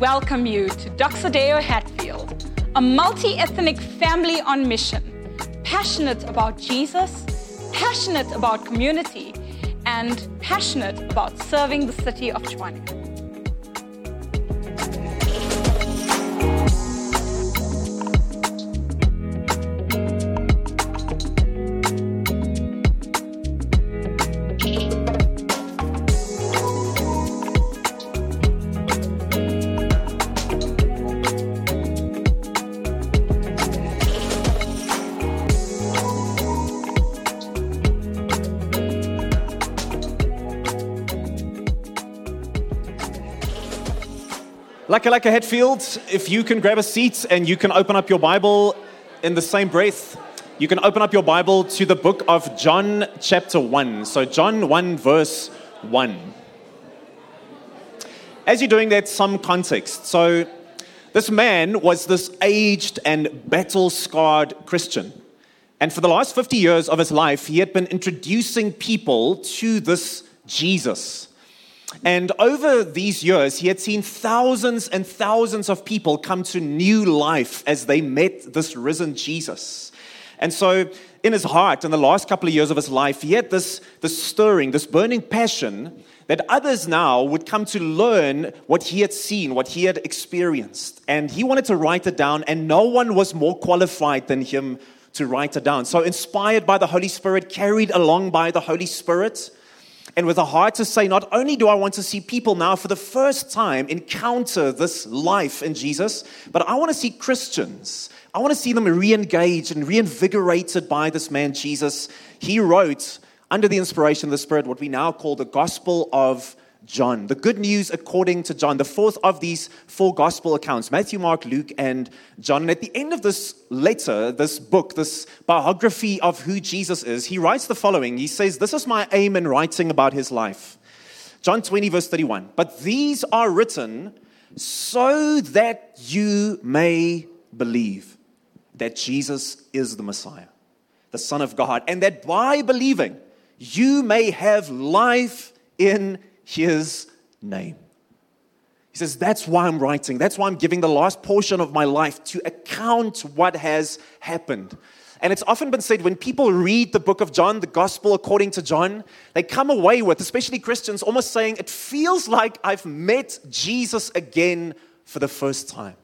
welcome you to Doxa Deo Hatfield, a multi ethnic family on mission, passionate about Jesus, passionate about community, and passionate about serving the city of Tshwane. Like a like a Hatfield, if you can grab a seat and you can open up your Bible in the same breath, you can open up your Bible to the book of John, chapter 1. So, John 1, verse 1. As you're doing that, some context. So, this man was this aged and battle scarred Christian. And for the last 50 years of his life, he had been introducing people to this Jesus. And over these years, he had seen thousands and thousands of people come to new life as they met this risen Jesus. And so, in his heart, in the last couple of years of his life, he had this, this stirring, this burning passion that others now would come to learn what he had seen, what he had experienced. And he wanted to write it down, and no one was more qualified than him to write it down. So, inspired by the Holy Spirit, carried along by the Holy Spirit, and with a heart to say, not only do I want to see people now for the first time encounter this life in Jesus, but I want to see Christians. I want to see them re engaged and reinvigorated by this man, Jesus. He wrote, under the inspiration of the Spirit, what we now call the Gospel of John. The good news according to John, the fourth of these four gospel accounts Matthew, Mark, Luke, and John. And at the end of this letter, this book, this biography of who Jesus is, he writes the following He says, This is my aim in writing about his life. John 20, verse 31. But these are written so that you may believe that Jesus is the Messiah, the Son of God, and that by believing you may have life in his name. He says, That's why I'm writing. That's why I'm giving the last portion of my life to account what has happened. And it's often been said when people read the book of John, the gospel according to John, they come away with, especially Christians, almost saying, It feels like I've met Jesus again for the first time.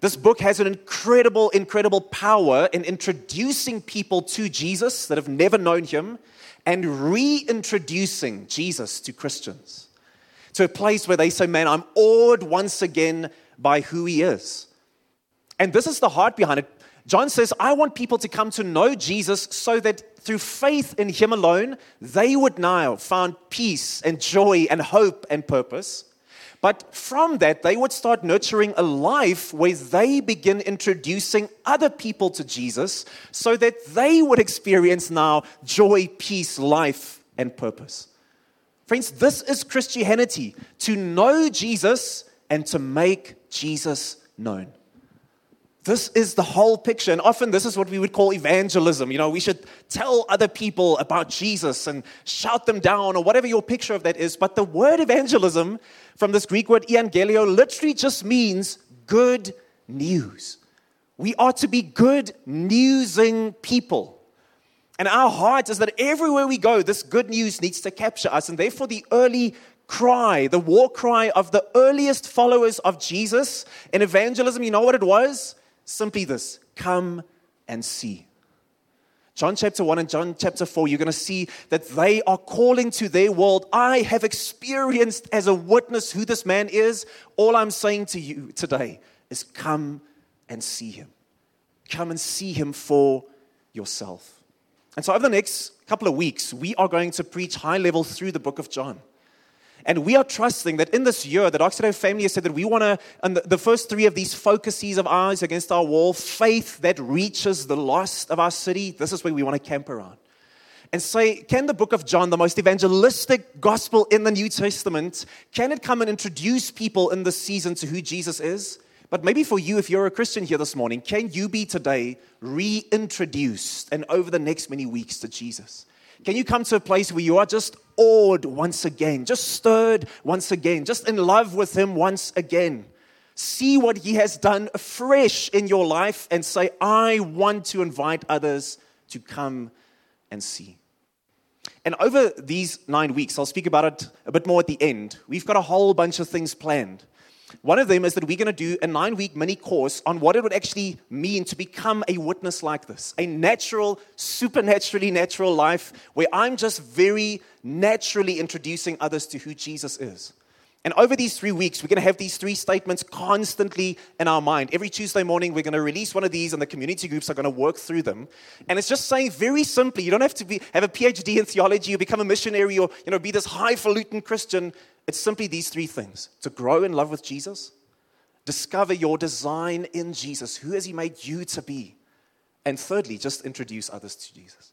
This book has an incredible, incredible power in introducing people to Jesus that have never known him and reintroducing Jesus to Christians to a place where they say, Man, I'm awed once again by who he is. And this is the heart behind it. John says, I want people to come to know Jesus so that through faith in him alone, they would now find peace and joy and hope and purpose. But from that, they would start nurturing a life where they begin introducing other people to Jesus so that they would experience now joy, peace, life, and purpose. Friends, this is Christianity to know Jesus and to make Jesus known. This is the whole picture. And often, this is what we would call evangelism. You know, we should tell other people about Jesus and shout them down or whatever your picture of that is. But the word evangelism from this Greek word evangelio literally just means good news. We are to be good newsing people. And our heart is that everywhere we go, this good news needs to capture us. And therefore, the early cry, the war cry of the earliest followers of Jesus in evangelism, you know what it was? Simply this come and see. John chapter 1 and John chapter 4, you're going to see that they are calling to their world. I have experienced as a witness who this man is. All I'm saying to you today is come and see him. Come and see him for yourself. And so, over the next couple of weeks, we are going to preach high level through the book of John. And we are trusting that in this year, the Doxa Deo family has said that we want to, and the first three of these focuses of ours against our wall, faith that reaches the lost of our city, this is where we want to camp around. And say, can the book of John, the most evangelistic gospel in the New Testament, can it come and introduce people in this season to who Jesus is? But maybe for you, if you're a Christian here this morning, can you be today reintroduced and over the next many weeks to Jesus? Can you come to a place where you are just awed once again, just stirred once again, just in love with Him once again? See what He has done afresh in your life and say, I want to invite others to come and see. And over these nine weeks, I'll speak about it a bit more at the end. We've got a whole bunch of things planned. One of them is that we're going to do a nine week mini course on what it would actually mean to become a witness like this a natural, supernaturally natural life where I'm just very naturally introducing others to who Jesus is. And over these three weeks, we're going to have these three statements constantly in our mind. Every Tuesday morning, we're going to release one of these, and the community groups are going to work through them. And it's just saying very simply you don't have to be, have a PhD in theology or become a missionary or you know, be this highfalutin Christian. It's simply these three things to grow in love with Jesus, discover your design in Jesus. Who has He made you to be? And thirdly, just introduce others to Jesus.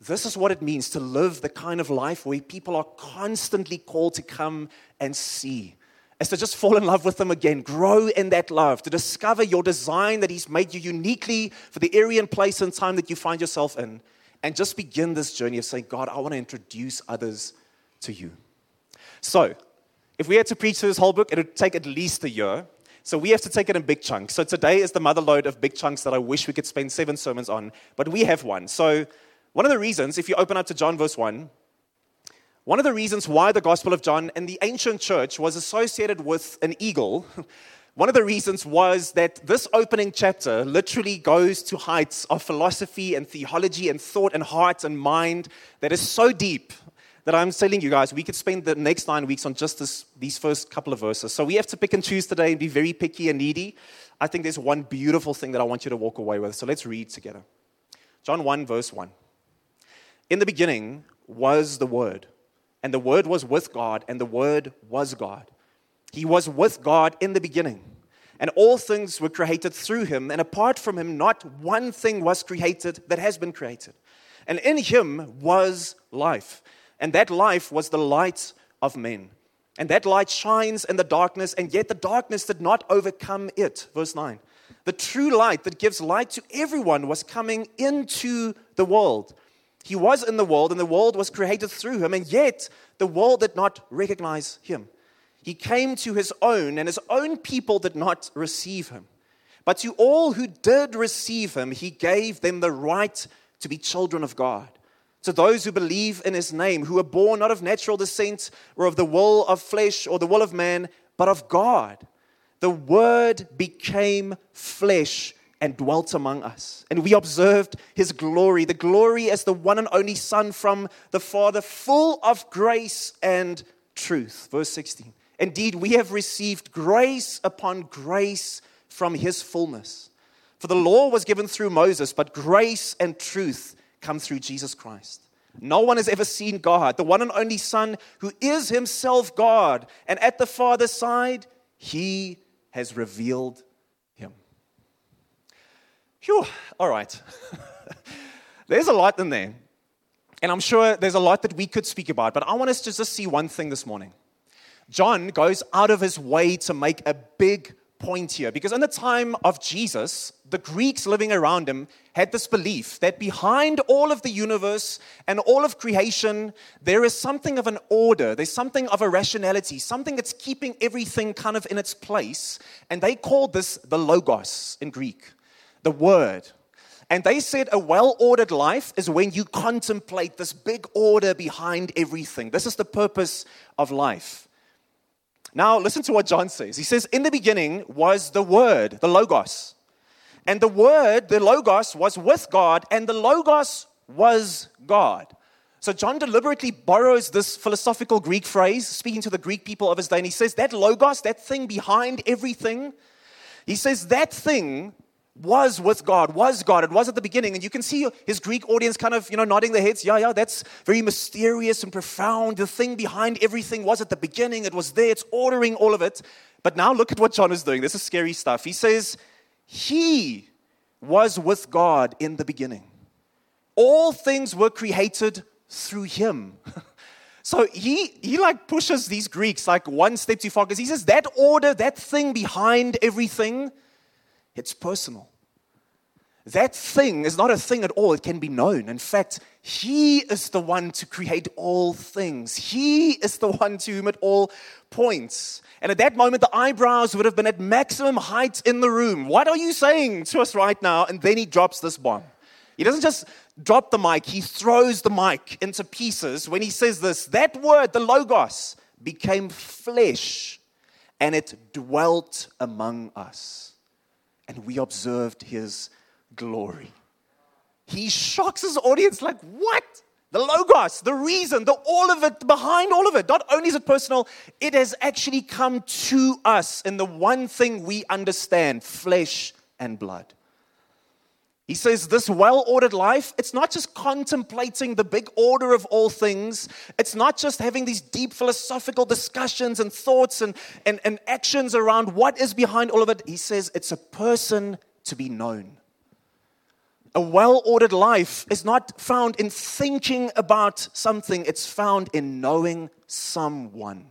This is what it means to live the kind of life where people are constantly called to come and see. Is to just fall in love with them again, grow in that love, to discover your design that He's made you uniquely for the area and place and time that you find yourself in, and just begin this journey of saying, God, I want to introduce others to you. So, if we had to preach through this whole book, it would take at least a year. So we have to take it in big chunks. So today is the mother load of big chunks that I wish we could spend seven sermons on, but we have one. So one of the reasons, if you open up to John verse 1, one of the reasons why the Gospel of John in the ancient church was associated with an eagle, one of the reasons was that this opening chapter literally goes to heights of philosophy and theology and thought and heart and mind that is so deep that I'm telling you guys, we could spend the next nine weeks on just this, these first couple of verses. So we have to pick and choose today and be very picky and needy. I think there's one beautiful thing that I want you to walk away with. So let's read together. John 1, verse 1. In the beginning was the Word, and the Word was with God, and the Word was God. He was with God in the beginning. And all things were created through him, and apart from him, not one thing was created that has been created. And in him was life, and that life was the light of men. And that light shines in the darkness, and yet the darkness did not overcome it. Verse 9. The true light that gives light to everyone was coming into the world. He was in the world, and the world was created through him, and yet the world did not recognize him. He came to his own, and his own people did not receive him. But to all who did receive him, he gave them the right to be children of God. To those who believe in his name, who were born not of natural descent or of the will of flesh or the will of man, but of God. The word became flesh and dwelt among us. And we observed his glory, the glory as the one and only Son from the Father, full of grace and truth. Verse 16. Indeed, we have received grace upon grace from his fullness. For the law was given through Moses, but grace and truth come through Jesus Christ. No one has ever seen God, the one and only Son who is himself God. And at the Father's side, he has revealed him. Phew, all right. there's a lot in there. And I'm sure there's a lot that we could speak about, but I want us to just see one thing this morning. John goes out of his way to make a big point here because in the time of Jesus, the Greeks living around him had this belief that behind all of the universe and all of creation, there is something of an order, there's something of a rationality, something that's keeping everything kind of in its place. And they called this the Logos in Greek the Word. And they said a well ordered life is when you contemplate this big order behind everything. This is the purpose of life. Now, listen to what John says. He says, In the beginning was the Word, the Logos. And the Word, the Logos, was with God, and the Logos was God. So John deliberately borrows this philosophical Greek phrase, speaking to the Greek people of his day, and he says, That Logos, that thing behind everything, he says, That thing was with God, was God. It was at the beginning. And you can see his Greek audience kind of, you know, nodding their heads. Yeah, yeah, that's very mysterious and profound. The thing behind everything was at the beginning. It was there. It's ordering all of it. But now look at what John is doing. This is scary stuff. He says, He was with God in the beginning. All things were created through him. so he, he like pushes these Greeks like one step too far because he says that order, that thing behind everything, it's personal. That thing is not a thing at all. It can be known. In fact, He is the one to create all things, He is the one to whom it all points. And at that moment, the eyebrows would have been at maximum height in the room. What are you saying to us right now? And then he drops this bomb. He doesn't just drop the mic, he throws the mic into pieces when he says this that word, the Logos, became flesh and it dwelt among us. And we observed his glory. He shocks his audience like, What? The Logos, the reason, the all of it, behind all of it. Not only is it personal, it has actually come to us in the one thing we understand flesh and blood. He says, This well ordered life, it's not just contemplating the big order of all things. It's not just having these deep philosophical discussions and thoughts and, and, and actions around what is behind all of it. He says, It's a person to be known. A well ordered life is not found in thinking about something, it's found in knowing someone.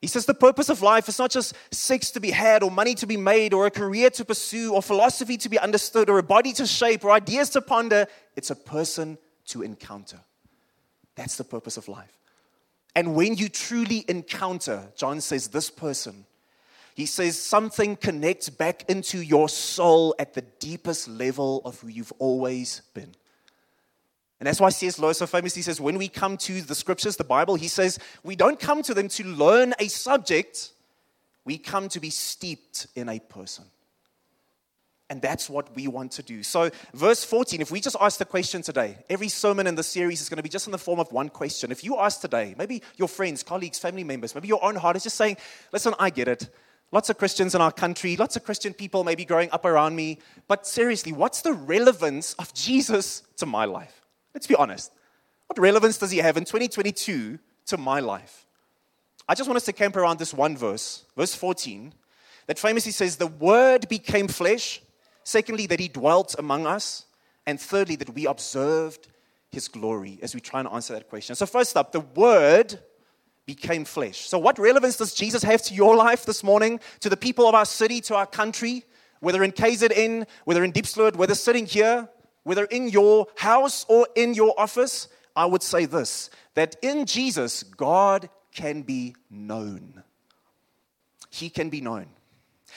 He says the purpose of life is not just sex to be had, or money to be made, or a career to pursue, or philosophy to be understood, or a body to shape, or ideas to ponder. It's a person to encounter. That's the purpose of life. And when you truly encounter, John says, this person, he says something connects back into your soul at the deepest level of who you've always been. And that's why C.S. Lewis so famously says, when we come to the scriptures, the Bible, he says, we don't come to them to learn a subject, we come to be steeped in a person. And that's what we want to do. So, verse 14, if we just ask the question today, every sermon in the series is going to be just in the form of one question. If you ask today, maybe your friends, colleagues, family members, maybe your own heart is just saying, listen, I get it. Lots of Christians in our country, lots of Christian people maybe growing up around me. But seriously, what's the relevance of Jesus to my life? Let's be honest. What relevance does he have in 2022 to my life? I just want us to camp around this one verse, verse 14, that famously says, The Word became flesh. Secondly, that he dwelt among us. And thirdly, that we observed his glory as we try and answer that question. So, first up, the Word became flesh. So, what relevance does Jesus have to your life this morning, to the people of our city, to our country, whether in KZN, whether in Diepsloot, whether sitting here? whether in your house or in your office, I would say this that in Jesus, God can be known. He can be known.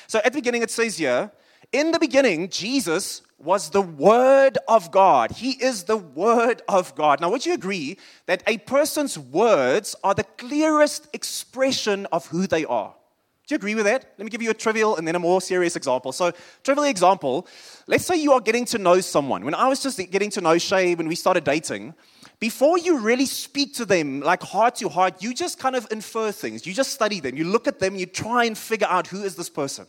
So at the beginning, it says here, in the beginning, Jesus was the Word of God. He is the Word of God. Now, would you agree that a person's words are the clearest expression of who they are? Do you agree with that? Let me give you a trivial and then a more serious example. So, trivial example let's say you are getting to know someone. When I was just getting to know Shay, when we started dating, before you really speak to them, like heart to heart, you just kind of infer things. You just study them. You look at them, you try and figure out who is this person.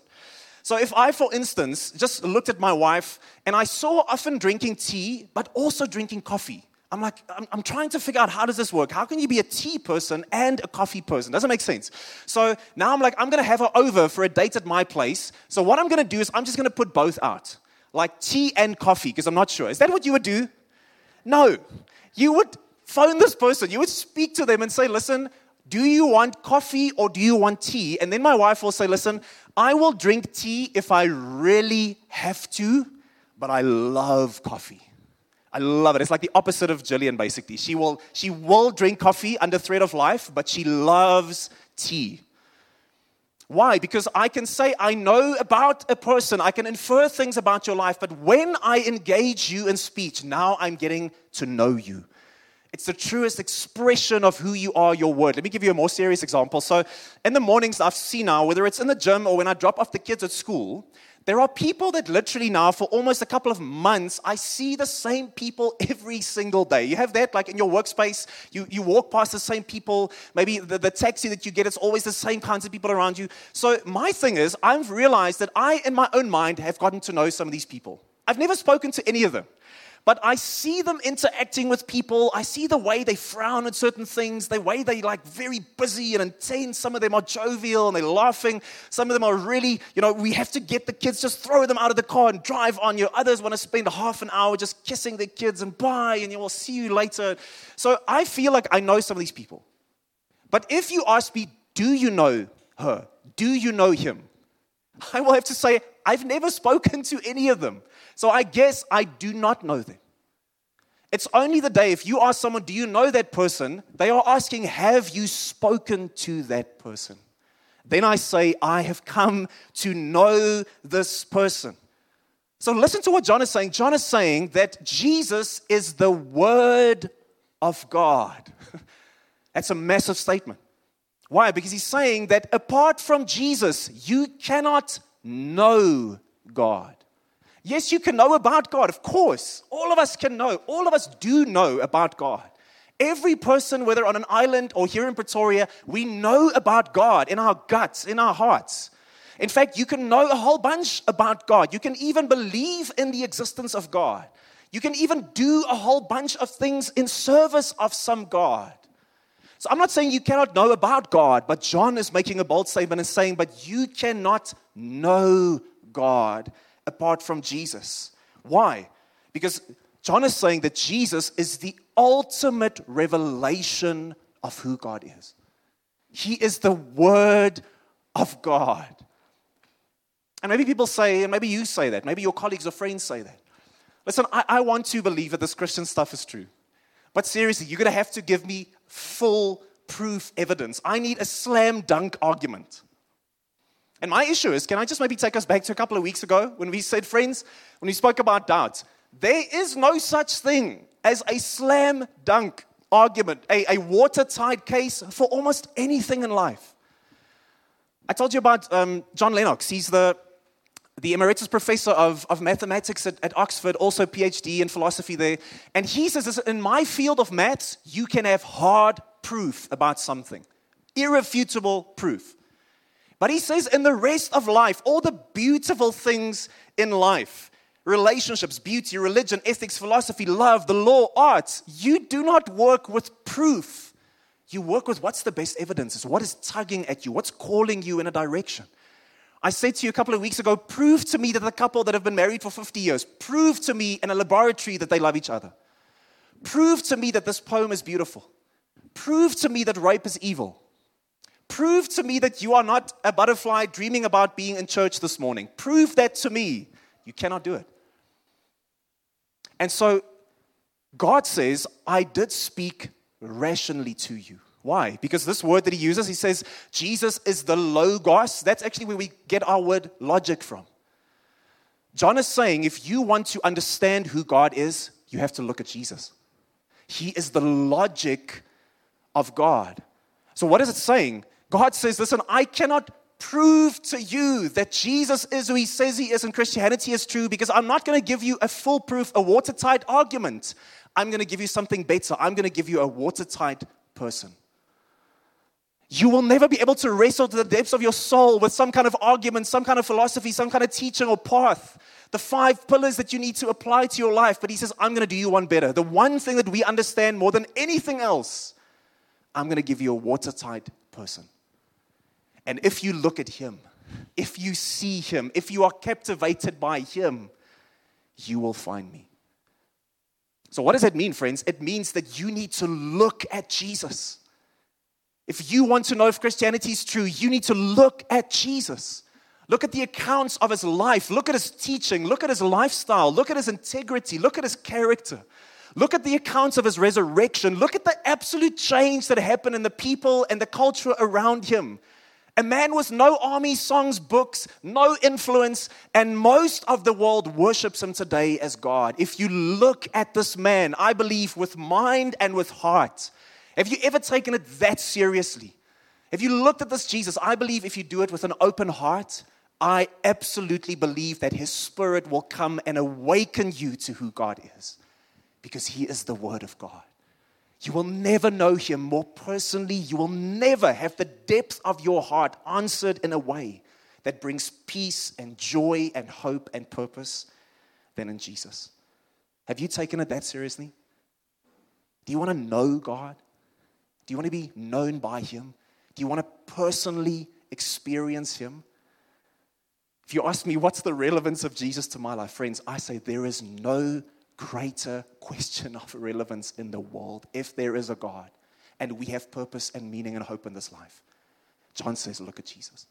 So, if I, for instance, just looked at my wife and I saw often drinking tea, but also drinking coffee, I'm like, I'm, I'm, trying to figure out how does this work? How can you be a tea person and a coffee person? Doesn't make sense. So now I'm like, I'm to have her over for a date at my place. So what I'm to do is I'm just to put both out, like tea and coffee, because I'm not sure. Is that what you would do? No. You would phone this person. You would speak to them and say, listen, do you want coffee or do you want tea? And then my wife will say, listen, I will drink tea if I really have to, but I love coffee. I love it. It's like the opposite of Jillian, basically. She will, she will drink coffee under threat of life, but she loves tea. Why? Because I can say I know about a person, I can infer things about your life, but when I engage you in speech, now I'm getting to know you. It's the truest expression of who you are, your word. Let me give you a more serious example. So, in the mornings, I've seen now, whether it's in the gym or when I drop off the kids at school, there are people that literally now, for almost a couple of months, I see the same people every single day. You have that, like in your workspace, you, you walk past the same people. Maybe the, the taxi that you get, it's always the same kinds of people around you. So, my thing is, I've realized that I, in my own mind, have gotten to know some of these people. I've never spoken to any of them. But I see them interacting with people. I see the way they frown at certain things, the way they like very busy and intense. Some of them are jovial and they're laughing. Some of them are really, you know, we have to get the kids, just throw them out of the car and drive on you. Others want to spend half an hour just kissing their kids and bye, and you will see you later. So I feel like I know some of these people. But if you ask me, do you know her? Do you know him? I will have to say, I've never spoken to any of them. So I guess I do not know them. It's only the day, if you ask someone, Do you know that person? They are asking, Have you spoken to that person? Then I say, I have come to know this person. So listen to what John is saying. John is saying that Jesus is the Word of God. That's a massive statement. Why? Because he's saying that apart from Jesus, you cannot know God. Yes, you can know about God, of course. All of us can know. All of us do know about God. Every person, whether on an island or here in Pretoria, we know about God in our guts, in our hearts. In fact, you can know a whole bunch about God. You can even believe in the existence of God. You can even do a whole bunch of things in service of some God. So I'm not saying you cannot know about God, but John is making a bold statement and saying, but you cannot know God apart from Jesus. Why? Because John is saying that Jesus is the ultimate revelation of who God is. He is the Word of God. And maybe people say, and maybe you say that, maybe your colleagues or friends say that. Listen, I, I want to believe that this Christian stuff is true. But seriously, you're going to have to give me full proof evidence. I need a slam dunk argument. And my issue is can I just maybe take us back to a couple of weeks ago when we said, friends, when we spoke about doubts, There is no such thing as a slam dunk argument, a, a watertight case for almost anything in life. I told you about um, John Lennox. He's the, the emeritus professor of, of mathematics at, at Oxford, also PhD in philosophy there. And he says in my field of maths, you can have hard proof about something, irrefutable proof. But he says in the rest of life, all the beautiful things in life, relationships, beauty, religion, ethics, philosophy, love, the law, arts, you do not work with proof. You work with what's the best evidence, is what is tugging at you, what's calling you in a direction. I said to you a couple of weeks ago, prove to me that the couple that have been married for 50 years, prove to me in a laboratory that they love each other. Prove to me that this poem is beautiful. Prove to me that rape is evil. Prove to me that you are not a butterfly dreaming about being in church this morning. Prove that to me. You cannot do it. And so God says, I did speak rationally to you. Why? Because this word that he uses, he says, Jesus is the Logos. That's actually where we get our word logic from. John is saying, if you want to understand who God is, you have to look at Jesus. He is the logic of God. So, what is it saying? God says, Listen, I cannot prove to you that Jesus is who he says he is and Christianity is true because I'm not going to give you a foolproof, a watertight argument. I'm going to give you something better. I'm going to give you a watertight person. You will never be able to wrestle to the depths of your soul with some kind of argument, some kind of philosophy, some kind of teaching or path. The five pillars that you need to apply to your life. But he says, I'm going to do you one better. The one thing that we understand more than anything else, I'm going to give you a watertight person. And if you look at him, if you see him, if you are captivated by him, you will find me. So, what does that mean, friends? It means that you need to look at Jesus. If you want to know if Christianity is true, you need to look at Jesus. Look at the accounts of his life. Look at his teaching. Look at his lifestyle. Look at his integrity. Look at his character. Look at the accounts of his resurrection. Look at the absolute change that happened in the people and the culture around him. A man with no army, songs, books, no influence, and most of the world worships him today as God. If you look at this man, I believe with mind and with heart, have you ever taken it that seriously? Have you looked at this Jesus? I believe if you do it with an open heart, I absolutely believe that his spirit will come and awaken you to who God is because he is the word of God. You will never know Him more personally. You will never have the depth of your heart answered in a way that brings peace and joy and hope and purpose than in Jesus. Have you taken it that seriously? Do you want to know God? Do you want to be known by Him? Do you want to personally experience Him? If you ask me, what's the relevance of Jesus to my life, friends, I say there is no greater question of relevance in the world if there is a God and we have purpose and meaning and hope in this life. John says, Look at Jesus.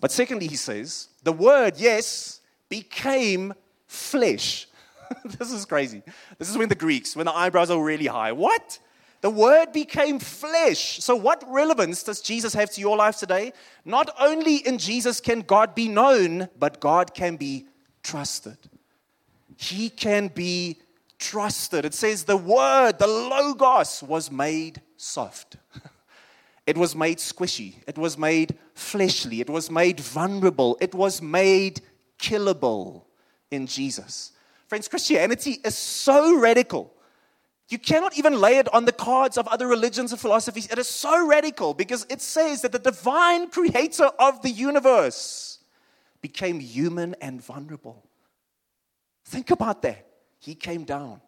But secondly, he says, the word, yes, became flesh. this is crazy. This is when the Greeks, when the eyebrows are really high. What? The word became flesh. So, what relevance does Jesus have to your life today? Not only in Jesus can God be known, but God can be trusted. He can be trusted. It says the word, the Logos, was made soft. It was made squishy. It was made fleshly. It was made vulnerable. It was made killable in Jesus. Friends, Christianity is so radical. You cannot even lay it on the cards of other religions and philosophies. It is so radical because it says that the divine creator of the universe became human and vulnerable. Think about that. He came down.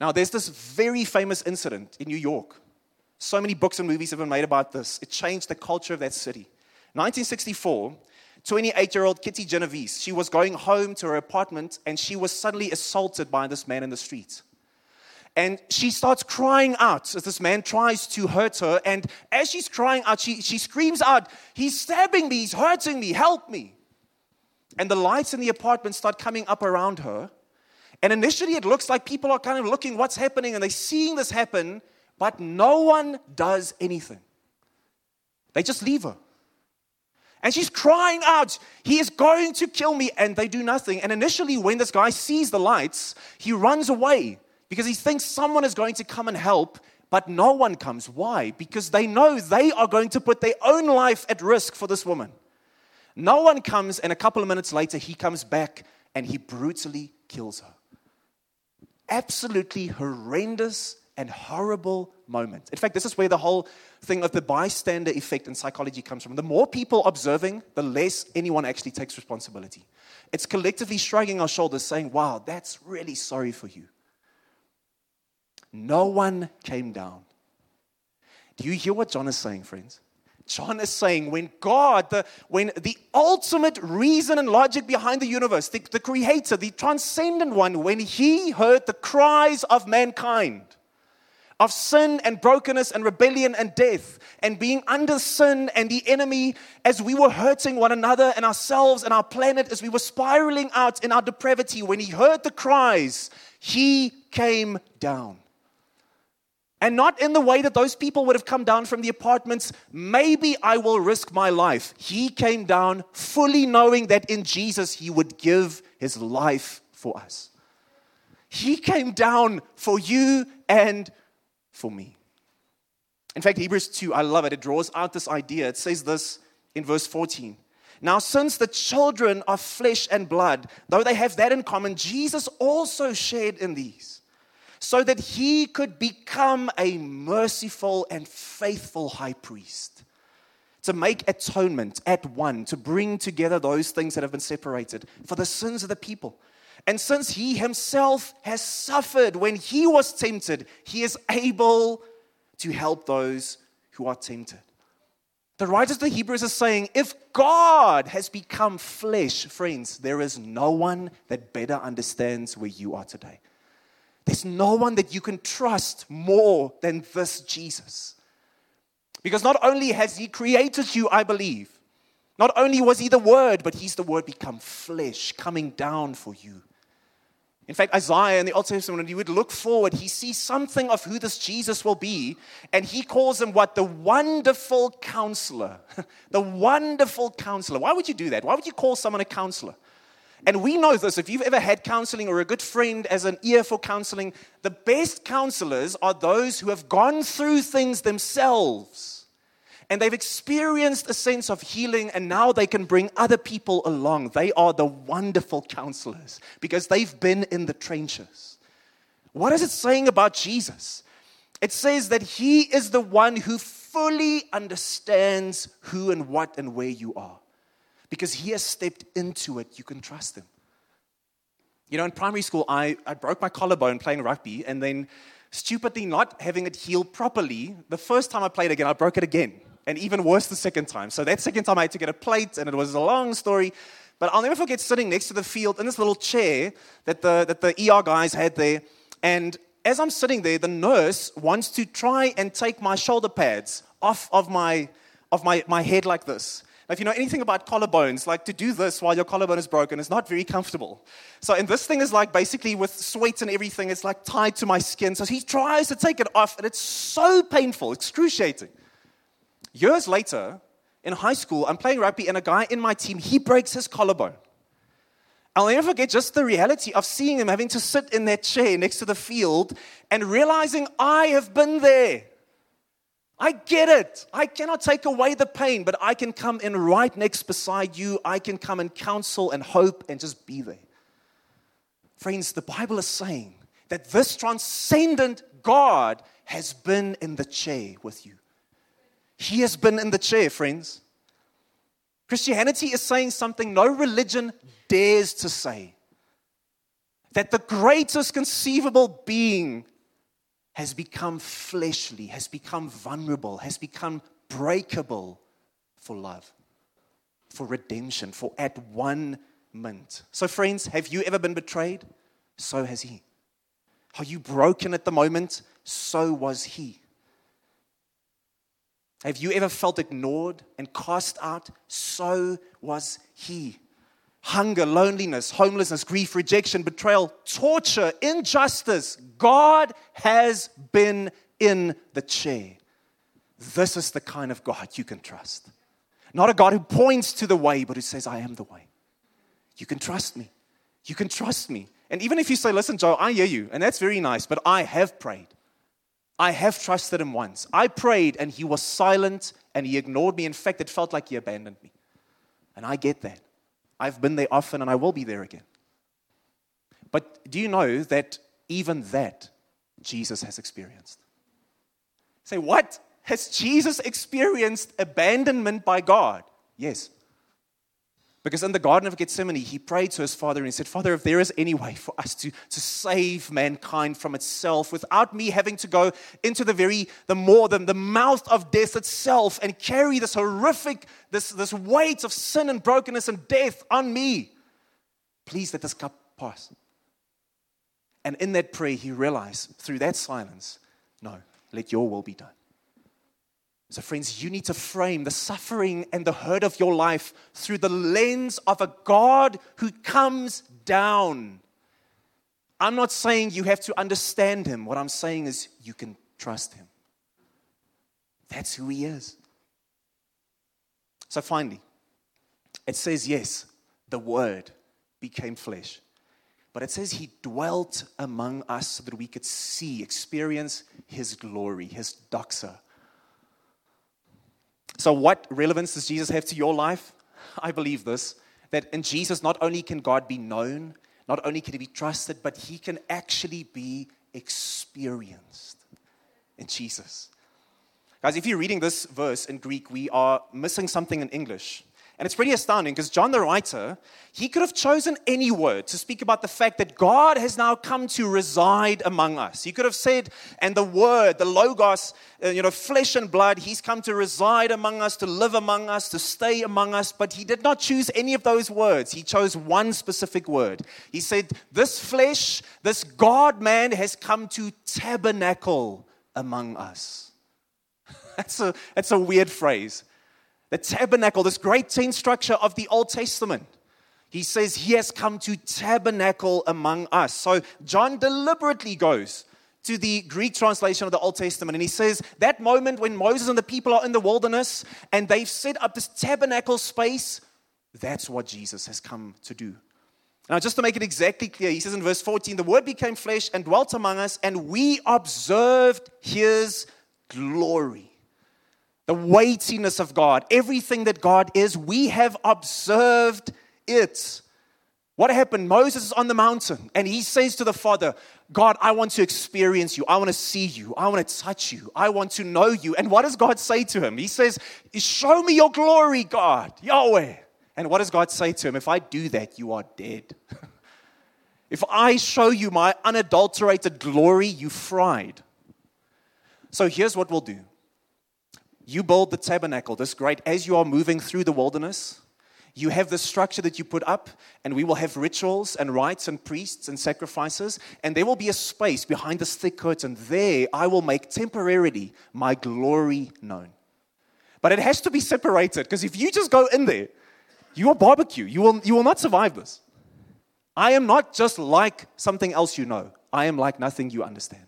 Now, there's this very famous incident in New York. So many books and movies have been made about this. It changed the culture of that city. 1964, 28 year old Kitty Genovese, she was going home to her apartment and she was suddenly assaulted by this man in the street. And she starts crying out as this man tries to hurt her. And as she's crying out, she, she screams out, He's stabbing me, he's hurting me, help me. And the lights in the apartment start coming up around her. And initially, it looks like people are kind of looking what's happening and they're seeing this happen, but no one does anything. They just leave her. And she's crying out, He is going to kill me. And they do nothing. And initially, when this guy sees the lights, he runs away because he thinks someone is going to come and help, but no one comes. Why? Because they know they are going to put their own life at risk for this woman. No one comes, and a couple of minutes later, he comes back and he brutally kills her absolutely horrendous and horrible moment. In fact, this is where the whole thing of the bystander effect in psychology comes from. The more people observing, the less anyone actually takes responsibility. It's collectively shrugging our shoulders, saying, Wow, that's really sorry for you. No one came down. Do you hear what John is saying, friends? John is saying when God, the, when the ultimate reason and logic behind the universe, the, the creator, the transcendent one, when he heard the cries of mankind, of sin and brokenness and rebellion and death, and being under sin and the enemy as we were hurting one another and ourselves and our planet, as we were spiraling out in our depravity, when he heard the cries, he came down. And not in the way that those people would have come down from the apartments. Maybe I will risk my life. He came down fully knowing that in Jesus he would give his life for us. He came down for you and for me. In fact, Hebrews 2, I love it. It draws out this idea. It says this in verse 14. Now, since the children are flesh and blood, though they have that in common, Jesus also shared in these so that he could become a merciful and faithful high priest. To make atonement at one, to bring together those things that have been separated for the sins of the people. And since he himself has suffered when he was tempted, he is able to help those who are tempted. The writers of the Hebrews are saying if God has become flesh, friends, there is no one that better understands where you are today. There's no one that you can trust more than this Jesus. Because not only has He created you, I believe, not only was He the Word, but He's the Word become flesh, coming down for you. In fact, Isaiah in the Old Testament, when he would look forward, he sees something of who this Jesus will be, and he calls him what? The wonderful counselor. the wonderful counselor. Why would you do that? Why would you call someone a counselor? And we know this. If you've ever had counseling or a good friend as an ear for counseling, the best counselors are those who have gone through things themselves and they've experienced a sense of healing and now they can bring other people along. They are the wonderful counselors because they've been in the trenches. What is it saying about Jesus? It says that he is the one who fully understands who and what and where you are because he has stepped into it. You can trust him. You know, in primary school, I, I broke my collarbone playing rugby, and then stupidly not having it healed properly, the first time I played again, I broke it again. And even worse the second time. So that second time I had to get a plate, and it was a long story. But I'll never forget sitting next to the field in this little chair that the, that the ER guys had there. And as I'm sitting there, the nurse wants to try and take my shoulder pads off of my, of my, my head like this. If you know anything about collarbones, like to do this while your collarbone is broken is not very comfortable. So, and this thing is like basically with sweat and everything, it's like tied to my skin. So he tries to take it off, and it's so painful, excruciating. Years later, in high school, I'm playing rugby, and a guy in my team, he breaks his collarbone. I'll never forget just the reality of seeing him having to sit in that chair next to the field and realizing I have been there. I get it. I cannot take away the pain, but I can come in right next beside you. I can come and counsel and hope and just be there. Friends, the Bible is saying that this transcendent God has been in the chair with you. He has been in the chair, friends. Christianity is saying something no religion dares to say that the greatest conceivable being has become fleshly, has become vulnerable, has become breakable for love, for redemption, for at one mint. So, friends, have you ever been betrayed? So has he. Are you broken at the moment? So was he. Have you ever felt ignored and cast out? So was he. Hunger, loneliness, homelessness, grief, rejection, betrayal, torture, injustice. God has been in the chair. This is the kind of God you can trust. Not a God who points to the way, but who says, I am the way. You can trust me. You can trust me. And even if you say, Listen, Joe, I hear you, and that's very nice, but I have prayed. I have trusted him once. I prayed and he was silent and he ignored me. In fact, it felt like he abandoned me. And I get that. I've been there often and I will be there again. But do you know that even that Jesus has experienced? Say, what? Has Jesus experienced abandonment by God? Yes. Because in the Garden of Gethsemane, he prayed to his Father and he said, Father, if there is any way for us to, to save mankind from itself without me having to go into the very, the more, the, the mouth of death itself and carry this horrific, this, this weight of sin and brokenness and death on me, please let this cup pass. And in that prayer, he realized through that silence, no, let your will be done. So, friends, you need to frame the suffering and the hurt of your life through the lens of a God who comes down. I'm not saying you have to understand him. What I'm saying is you can trust him. That's who he is. So, finally, it says, yes, the word became flesh. But it says he dwelt among us so that we could see, experience his glory, his doxa so, what relevance does Jesus have to your life? I believe this that in Jesus, not only can God be known, not only can he be trusted, but he can actually be experienced in Jesus. Guys, if you're reading this verse in Greek, we are missing something in English. And it's pretty astounding because John the writer, he could have chosen any word to speak about the fact that God has now come to reside among us. He could have said, and the word, the logos, uh, you know, flesh and blood, he's come to reside among us, to live among us, to stay among us. But he did not choose any of those words. He chose one specific word. He said, This flesh, this God man has come to tabernacle among us. That's a, that's a weird phrase the tabernacle, this great tent structure of the Old Testament. He says he has come to tabernacle among us. So John deliberately goes to the Greek translation of the Old Testament and he says that moment when Moses and the people are in the wilderness and they've set up this tabernacle space, that's what Jesus has come to do. Now, just to make it exactly clear, he says in verse 14, the word became flesh and dwelt among us, and we observed his glory the weightiness of God, everything that God is, we have observed it. What happened? Moses is on the mountain and he says to the Father, God, I want to experience you. I want to see you. I want to touch you. I want to know you. And what does God say to him? He says, Show me your glory, God, Yahweh. And what does God say to him? If I do that, you are dead. if I show you my unadulterated glory, you fried. So here's what we'll do you build the tabernacle, this great, as you are moving through the wilderness, you have the structure that you put up, and we will have rituals and rites and priests and sacrifices, and there will be a space behind this thick curtain. There, I will make temporarily my glory known. But it has to be separated because if you just go in there, you are barbecue. You will, you will not survive this. I am not just like something else you know, I am like nothing you understand.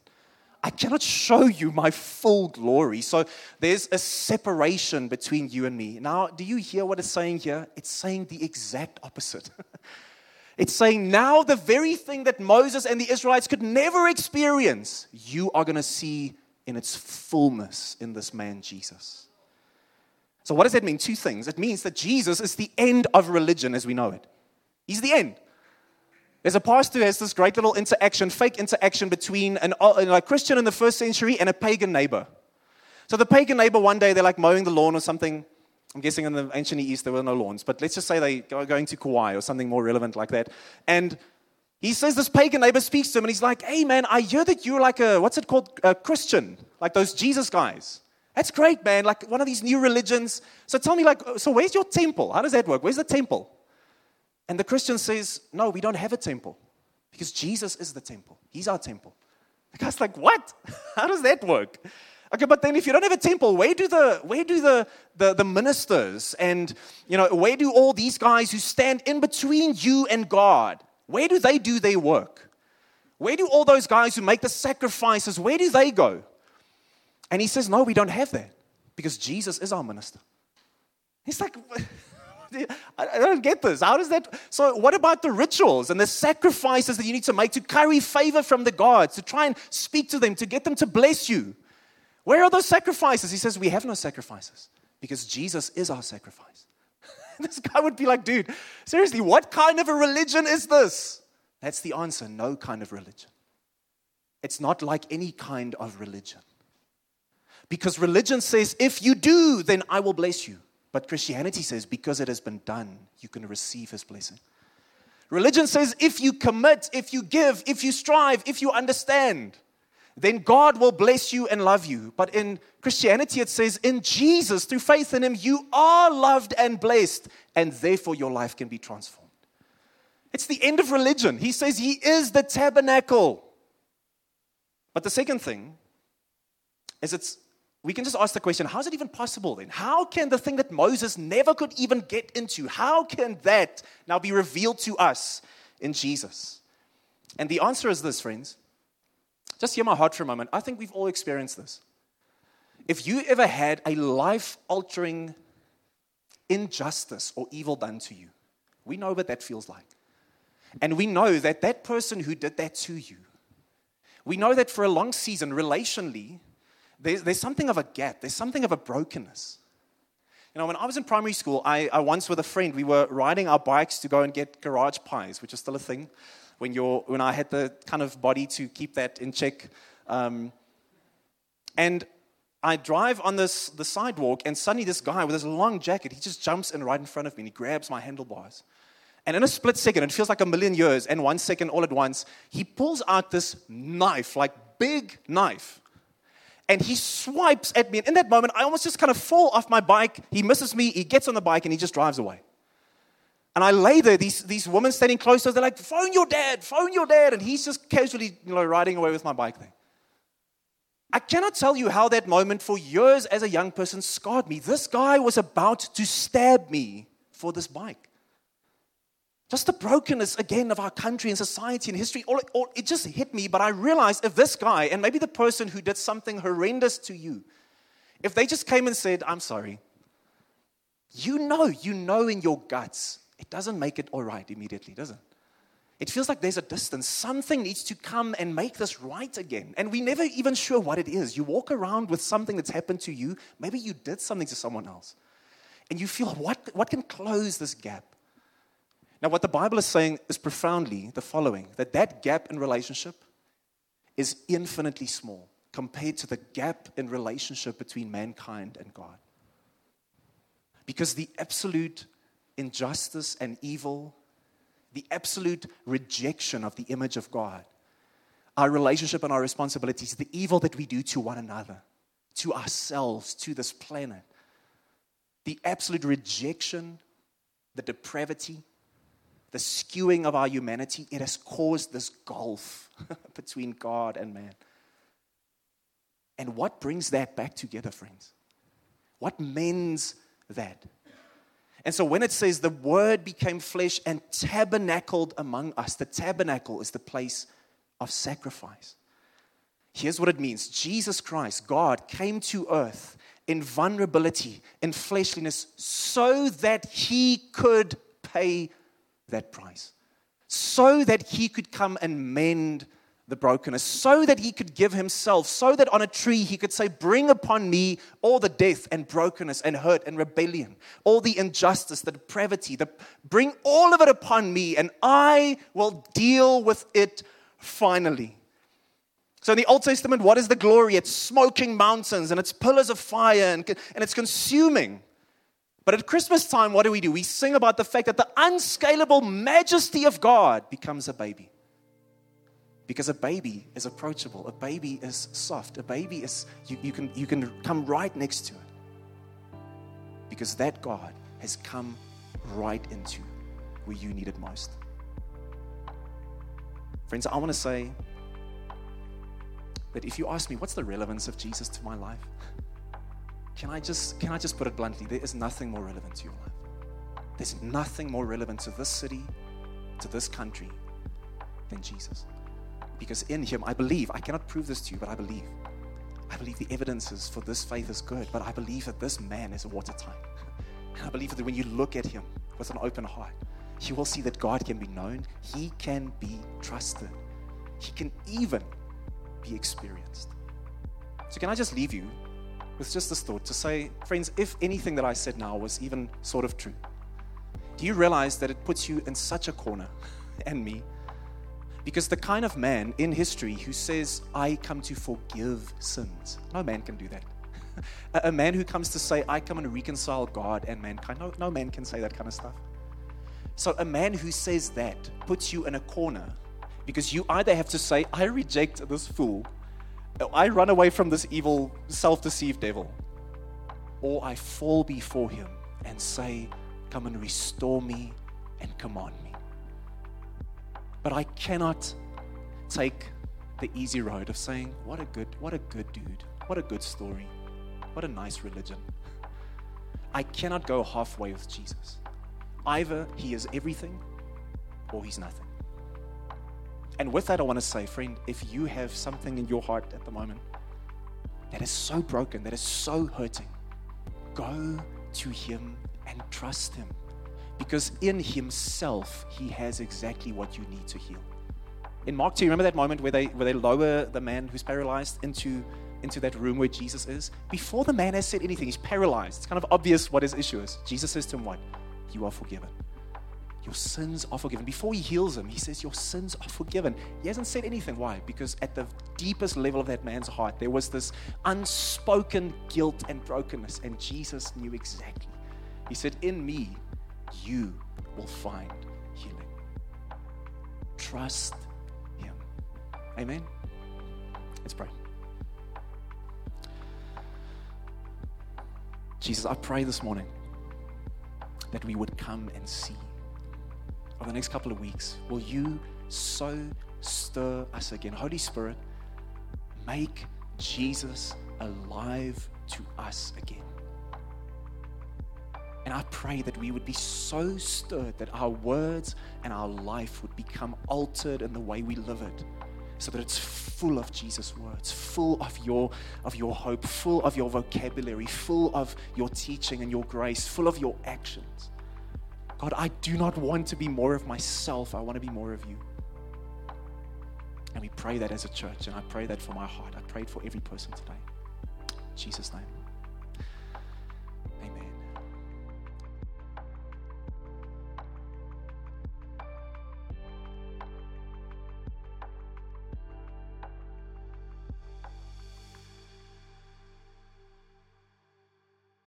I cannot show you my full glory. So there's a separation between you and me. Now, do you hear what it's saying here? It's saying the exact opposite. it's saying now the very thing that Moses and the Israelites could never experience, you are going to see in its fullness in this man, Jesus. So, what does that mean? Two things. It means that Jesus is the end of religion as we know it. He's the end. There's a pastor who has this great little interaction, fake interaction between an, uh, a Christian in the first century and a pagan neighbor. So the pagan neighbor, one day, they're like mowing the lawn or something. I'm guessing in the ancient East there were no lawns, but let's just say they are going to Kauai or something more relevant like that. And he says this pagan neighbor speaks to him and he's like, Hey man, I hear that you're like a, what's it called, a Christian, like those Jesus guys. That's great, man, like one of these new religions. So tell me, like, so where's your temple? How does that work? Where's the temple? And the Christian says, No, we don't have a temple because Jesus is the temple. He's our temple. The guy's like, What? How does that work? Okay, but then if you don't have a temple, where do the where do the, the, the ministers and you know where do all these guys who stand in between you and God, where do they do their work? Where do all those guys who make the sacrifices, where do they go? And he says, No, we don't have that because Jesus is our minister. He's like, I don't get this. How does that? So, what about the rituals and the sacrifices that you need to make to carry favor from the gods, to try and speak to them, to get them to bless you? Where are those sacrifices? He says, We have no sacrifices because Jesus is our sacrifice. this guy would be like, Dude, seriously, what kind of a religion is this? That's the answer no kind of religion. It's not like any kind of religion. Because religion says, If you do, then I will bless you. But Christianity says, because it has been done, you can receive his blessing. Religion says, if you commit, if you give, if you strive, if you understand, then God will bless you and love you. But in Christianity, it says, in Jesus, through faith in Him, you are loved and blessed, and therefore your life can be transformed. It's the end of religion. He says He is the tabernacle. But the second thing is it's we can just ask the question how is it even possible then? How can the thing that Moses never could even get into, how can that now be revealed to us in Jesus? And the answer is this, friends. Just hear my heart for a moment. I think we've all experienced this. If you ever had a life altering injustice or evil done to you, we know what that feels like. And we know that that person who did that to you, we know that for a long season, relationally, there's, there's something of a gap, there's something of a brokenness. You know, when I was in primary school, I, I once with a friend, we were riding our bikes to go and get garage pies, which is still a thing when, you're, when I had the kind of body to keep that in check. Um, and I drive on this the sidewalk, and suddenly this guy with his long jacket, he just jumps in right in front of me and he grabs my handlebars. And in a split second, it feels like a million years, and one second all at once, he pulls out this knife, like big knife, and he swipes at me. And in that moment, I almost just kind of fall off my bike. He misses me, he gets on the bike, and he just drives away. And I lay there, these, these women standing close to us, they're like, phone your dad, phone your dad. And he's just casually you know, riding away with my bike there. I cannot tell you how that moment for years as a young person scarred me. This guy was about to stab me for this bike. Just the brokenness again of our country and society and history, all, all, it just hit me. But I realized if this guy, and maybe the person who did something horrendous to you, if they just came and said, I'm sorry, you know, you know in your guts, it doesn't make it all right immediately, does it? It feels like there's a distance. Something needs to come and make this right again. And we're never even sure what it is. You walk around with something that's happened to you. Maybe you did something to someone else. And you feel, what, what can close this gap? Now, what the Bible is saying is profoundly the following that that gap in relationship is infinitely small compared to the gap in relationship between mankind and God. Because the absolute injustice and evil, the absolute rejection of the image of God, our relationship and our responsibilities, the evil that we do to one another, to ourselves, to this planet, the absolute rejection, the depravity, the skewing of our humanity, it has caused this gulf between God and man. And what brings that back together, friends? What mends that? And so when it says the word became flesh and tabernacled among us, the tabernacle is the place of sacrifice. Here's what it means Jesus Christ, God, came to earth in vulnerability, in fleshliness, so that he could pay that price, so that he could come and mend the brokenness, so that he could give himself, so that on a tree he could say, Bring upon me all the death and brokenness and hurt and rebellion, all the injustice, the depravity, the, bring all of it upon me, and I will deal with it finally. So in the Old Testament, what is the glory? It's smoking mountains and it's pillars of fire and, and it's consuming. But at Christmas time, what do we do? We sing about the fact that the unscalable majesty of God becomes a baby. Because a baby is approachable, a baby is soft, a baby is, you, you, can, you can come right next to it. Because that God has come right into where you need it most. Friends, I want to say that if you ask me, what's the relevance of Jesus to my life? Can I just, can I just put it bluntly? There is nothing more relevant to your life. There's nothing more relevant to this city, to this country, than Jesus. Because in Him, I believe, I cannot prove this to you, but I believe. I believe the evidences for this faith is good, but I believe that this man is a water watertight. And I believe that when you look at him with an open heart, you will see that God can be known, He can be trusted, He can even be experienced. So, can I just leave you with just this thought to say, friends, if anything that I said now was even sort of true, do you realize that it puts you in such a corner, and me? Because the kind of man in history who says, I come to forgive sins, no man can do that. a man who comes to say, I come and reconcile God and mankind, no, no man can say that kind of stuff. So, a man who says that puts you in a corner because you either have to say, I reject this fool, I run away from this evil, self deceived devil, or I fall before him and say, Come and restore me and command me. But I cannot take the easy road of saying, What a good, what a good dude, what a good story, what a nice religion. I cannot go halfway with Jesus. Either he is everything or he's nothing. And with that, I want to say, friend, if you have something in your heart at the moment that is so broken, that is so hurting, go to him and trust him. Because in himself, he has exactly what you need to heal. In Mark 2, remember that moment where they, where they lower the man who's paralyzed into, into that room where Jesus is? Before the man has said anything, he's paralyzed. It's kind of obvious what his issue is. Jesus says to him, What? You are forgiven. Your sins are forgiven. Before he heals him, he says, Your sins are forgiven. He hasn't said anything. Why? Because at the deepest level of that man's heart, there was this unspoken guilt and brokenness, and Jesus knew exactly. He said, In me, you will find healing. Trust him. Amen. Let's pray. Jesus, I pray this morning that we would come and see over the next couple of weeks, will you so stir us again? Holy Spirit, make Jesus alive to us again. And I pray that we would be so stirred that our words and our life would become altered in the way we live it. So that it's full of Jesus' words, full of your, of your hope, full of your vocabulary, full of your teaching and your grace, full of your actions. God, I do not want to be more of myself. I want to be more of you. And we pray that as a church, and I pray that for my heart. I pray it for every person today. In Jesus' name.